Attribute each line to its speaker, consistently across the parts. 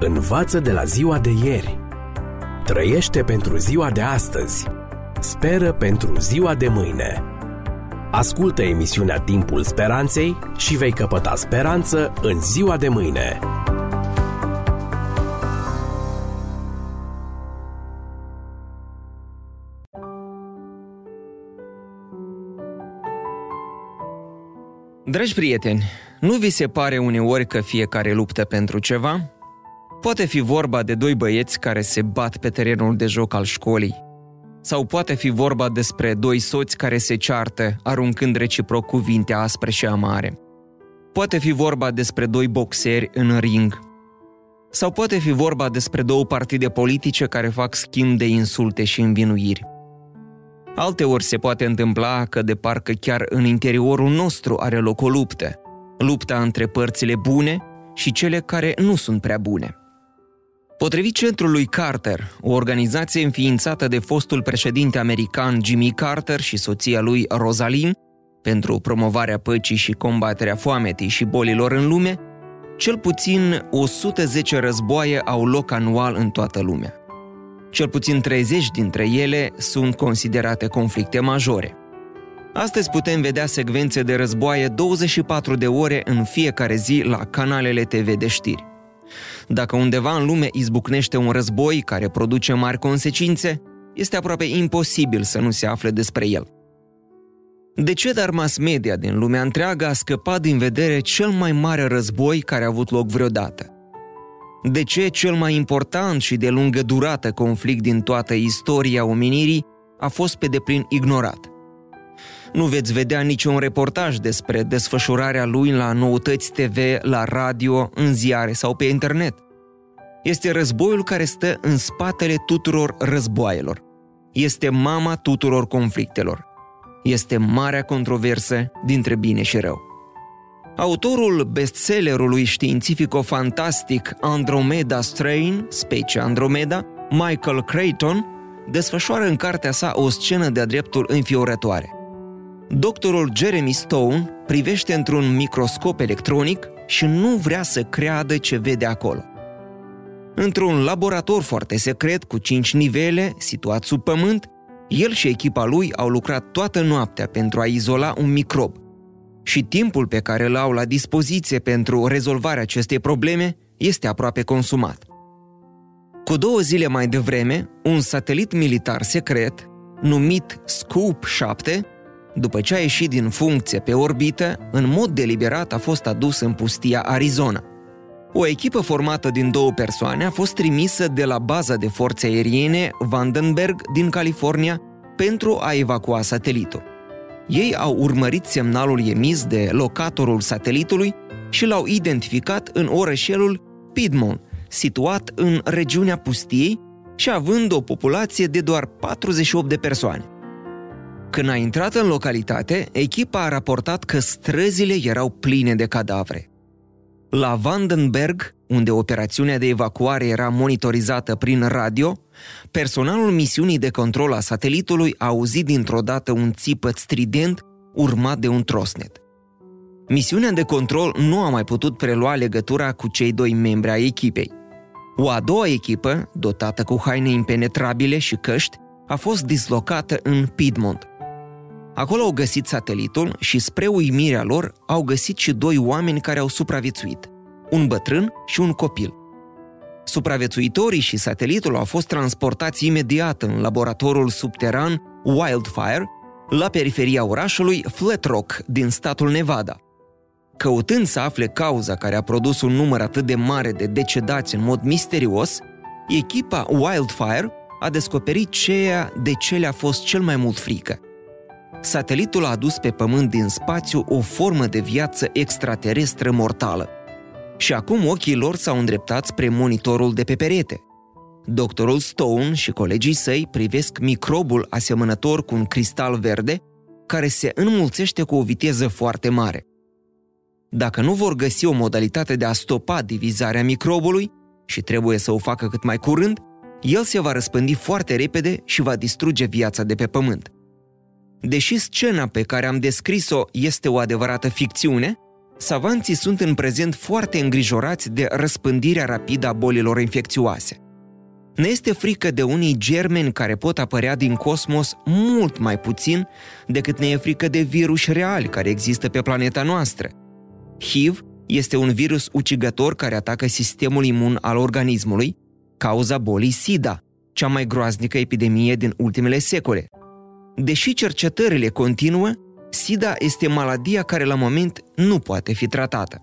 Speaker 1: Învață de la ziua de ieri. Trăiește pentru ziua de astăzi. Speră pentru ziua de mâine. Ascultă emisiunea Timpul Speranței și vei căpăta speranță în ziua de mâine.
Speaker 2: Dragi prieteni, nu vi se pare uneori că fiecare luptă pentru ceva? Poate fi vorba de doi băieți care se bat pe terenul de joc al școlii. Sau poate fi vorba despre doi soți care se ceartă, aruncând reciproc cuvinte aspre și amare. Poate fi vorba despre doi boxeri în ring. Sau poate fi vorba despre două partide politice care fac schimb de insulte și învinuiri. Alteori se poate întâmpla că de parcă chiar în interiorul nostru are loc o luptă. Lupta între părțile bune și cele care nu sunt prea bune. Potrivit centrului Carter, o organizație înființată de fostul președinte american Jimmy Carter și soția lui Rosalind, pentru promovarea păcii și combaterea foametei și bolilor în lume, cel puțin 110 războaie au loc anual în toată lumea. Cel puțin 30 dintre ele sunt considerate conflicte majore. Astăzi putem vedea secvențe de războaie 24 de ore în fiecare zi la canalele TV de știri. Dacă undeva în lume izbucnește un război care produce mari consecințe, este aproape imposibil să nu se afle despre el. De ce dar mass media din lumea întreagă a scăpat din vedere cel mai mare război care a avut loc vreodată? De ce cel mai important și de lungă durată conflict din toată istoria omenirii a fost pe deplin ignorat? Nu veți vedea niciun reportaj despre desfășurarea lui la noutăți TV, la radio, în ziare sau pe internet. Este războiul care stă în spatele tuturor războaielor. Este mama tuturor conflictelor. Este marea controversă dintre bine și rău. Autorul bestsellerului științifico-fantastic Andromeda Strain, specie Andromeda, Michael Creighton, desfășoară în cartea sa o scenă de-a dreptul înfiorătoare. Doctorul Jeremy Stone privește într-un microscop electronic și nu vrea să creadă ce vede acolo. Într-un laborator foarte secret cu cinci nivele, situat sub pământ, el și echipa lui au lucrat toată noaptea pentru a izola un microb. Și timpul pe care îl au la dispoziție pentru rezolvarea acestei probleme este aproape consumat. Cu două zile mai devreme, un satelit militar secret, numit Scoop 7, după ce a ieșit din funcție pe orbită, în mod deliberat a fost adus în pustia Arizona. O echipă formată din două persoane a fost trimisă de la baza de forțe aeriene Vandenberg din California pentru a evacua satelitul. Ei au urmărit semnalul emis de locatorul satelitului și l-au identificat în orășelul Piedmont, situat în regiunea pustiei și având o populație de doar 48 de persoane. Când a intrat în localitate, echipa a raportat că străzile erau pline de cadavre. La Vandenberg, unde operațiunea de evacuare era monitorizată prin radio, personalul misiunii de control a satelitului a auzit dintr-o dată un țipăt strident urmat de un trosnet. Misiunea de control nu a mai putut prelua legătura cu cei doi membri ai echipei. O a doua echipă, dotată cu haine impenetrabile și căști, a fost dislocată în Piedmont – Acolo au găsit satelitul și, spre uimirea lor, au găsit și doi oameni care au supraviețuit, un bătrân și un copil. Supraviețuitorii și satelitul au fost transportați imediat în laboratorul subteran Wildfire, la periferia orașului Flat Rock din statul Nevada. Căutând să afle cauza care a produs un număr atât de mare de decedați în mod misterios, echipa Wildfire a descoperit ceea de ce le-a fost cel mai mult frică satelitul a adus pe Pământ din spațiu o formă de viață extraterestră mortală. Și acum ochii lor s-au îndreptat spre monitorul de pe perete. Doctorul Stone și colegii săi privesc microbul asemănător cu un cristal verde care se înmulțește cu o viteză foarte mare. Dacă nu vor găsi o modalitate de a stopa divizarea microbului, și trebuie să o facă cât mai curând, el se va răspândi foarte repede și va distruge viața de pe pământ. Deși scena pe care am descris-o este o adevărată ficțiune, savanții sunt în prezent foarte îngrijorați de răspândirea rapidă a bolilor infecțioase. Ne este frică de unii germeni care pot apărea din cosmos mult mai puțin decât ne e frică de virus reali care există pe planeta noastră. HIV este un virus ucigător care atacă sistemul imun al organismului, cauza bolii SIDA, cea mai groaznică epidemie din ultimele secole. Deși cercetările continuă, SIDA este maladia care la moment nu poate fi tratată.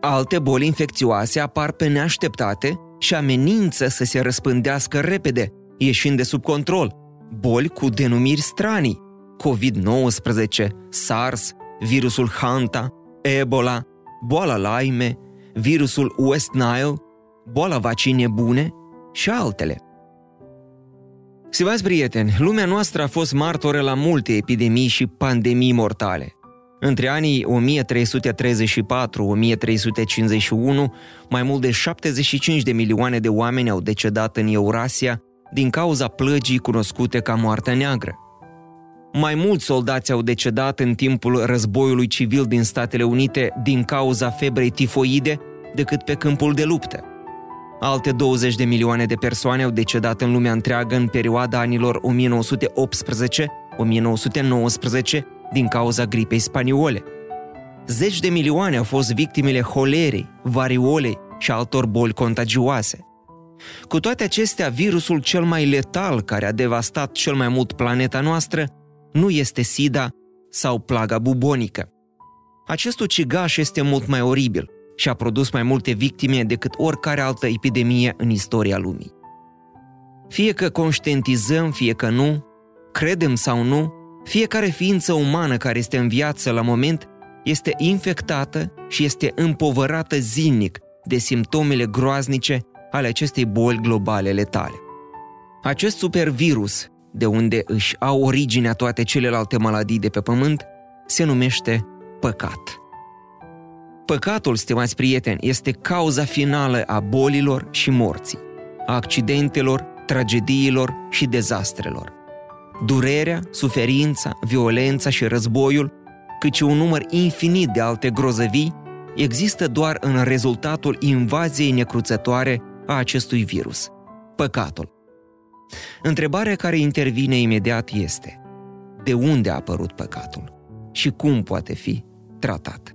Speaker 2: Alte boli infecțioase apar pe neașteptate și amenință să se răspândească repede, ieșind de sub control. Boli cu denumiri stranii, COVID-19, SARS, virusul Hanta, Ebola, boala Lyme, virusul West Nile, boala vaccinii bune și altele. Stimați prieteni, lumea noastră a fost martoră la multe epidemii și pandemii mortale. Între anii 1334-1351, mai mult de 75 de milioane de oameni au decedat în Eurasia din cauza plăgii cunoscute ca Moartea Neagră. Mai mulți soldați au decedat în timpul războiului civil din Statele Unite din cauza febrei tifoide decât pe câmpul de luptă. Alte 20 de milioane de persoane au decedat în lumea întreagă în perioada anilor 1918-1919 din cauza gripei spaniole. Zeci de milioane au fost victimele holerei, variolei și altor boli contagioase. Cu toate acestea, virusul cel mai letal care a devastat cel mai mult planeta noastră nu este SIDA sau plaga bubonică. Acest ucigaș este mult mai oribil și a produs mai multe victime decât oricare altă epidemie în istoria lumii. Fie că conștientizăm, fie că nu, credem sau nu, fiecare ființă umană care este în viață la moment este infectată și este împovărată zilnic de simptomele groaznice ale acestei boli globale letale. Acest supervirus, de unde își au originea toate celelalte maladii de pe pământ, se numește păcat. Păcatul, stimați prieteni, este cauza finală a bolilor și morții, a accidentelor, tragediilor și dezastrelor. Durerea, suferința, violența și războiul, cât și un număr infinit de alte grozăvii, există doar în rezultatul invaziei necruțătoare a acestui virus, păcatul. Întrebarea care intervine imediat este, de unde a apărut păcatul și cum poate fi tratat?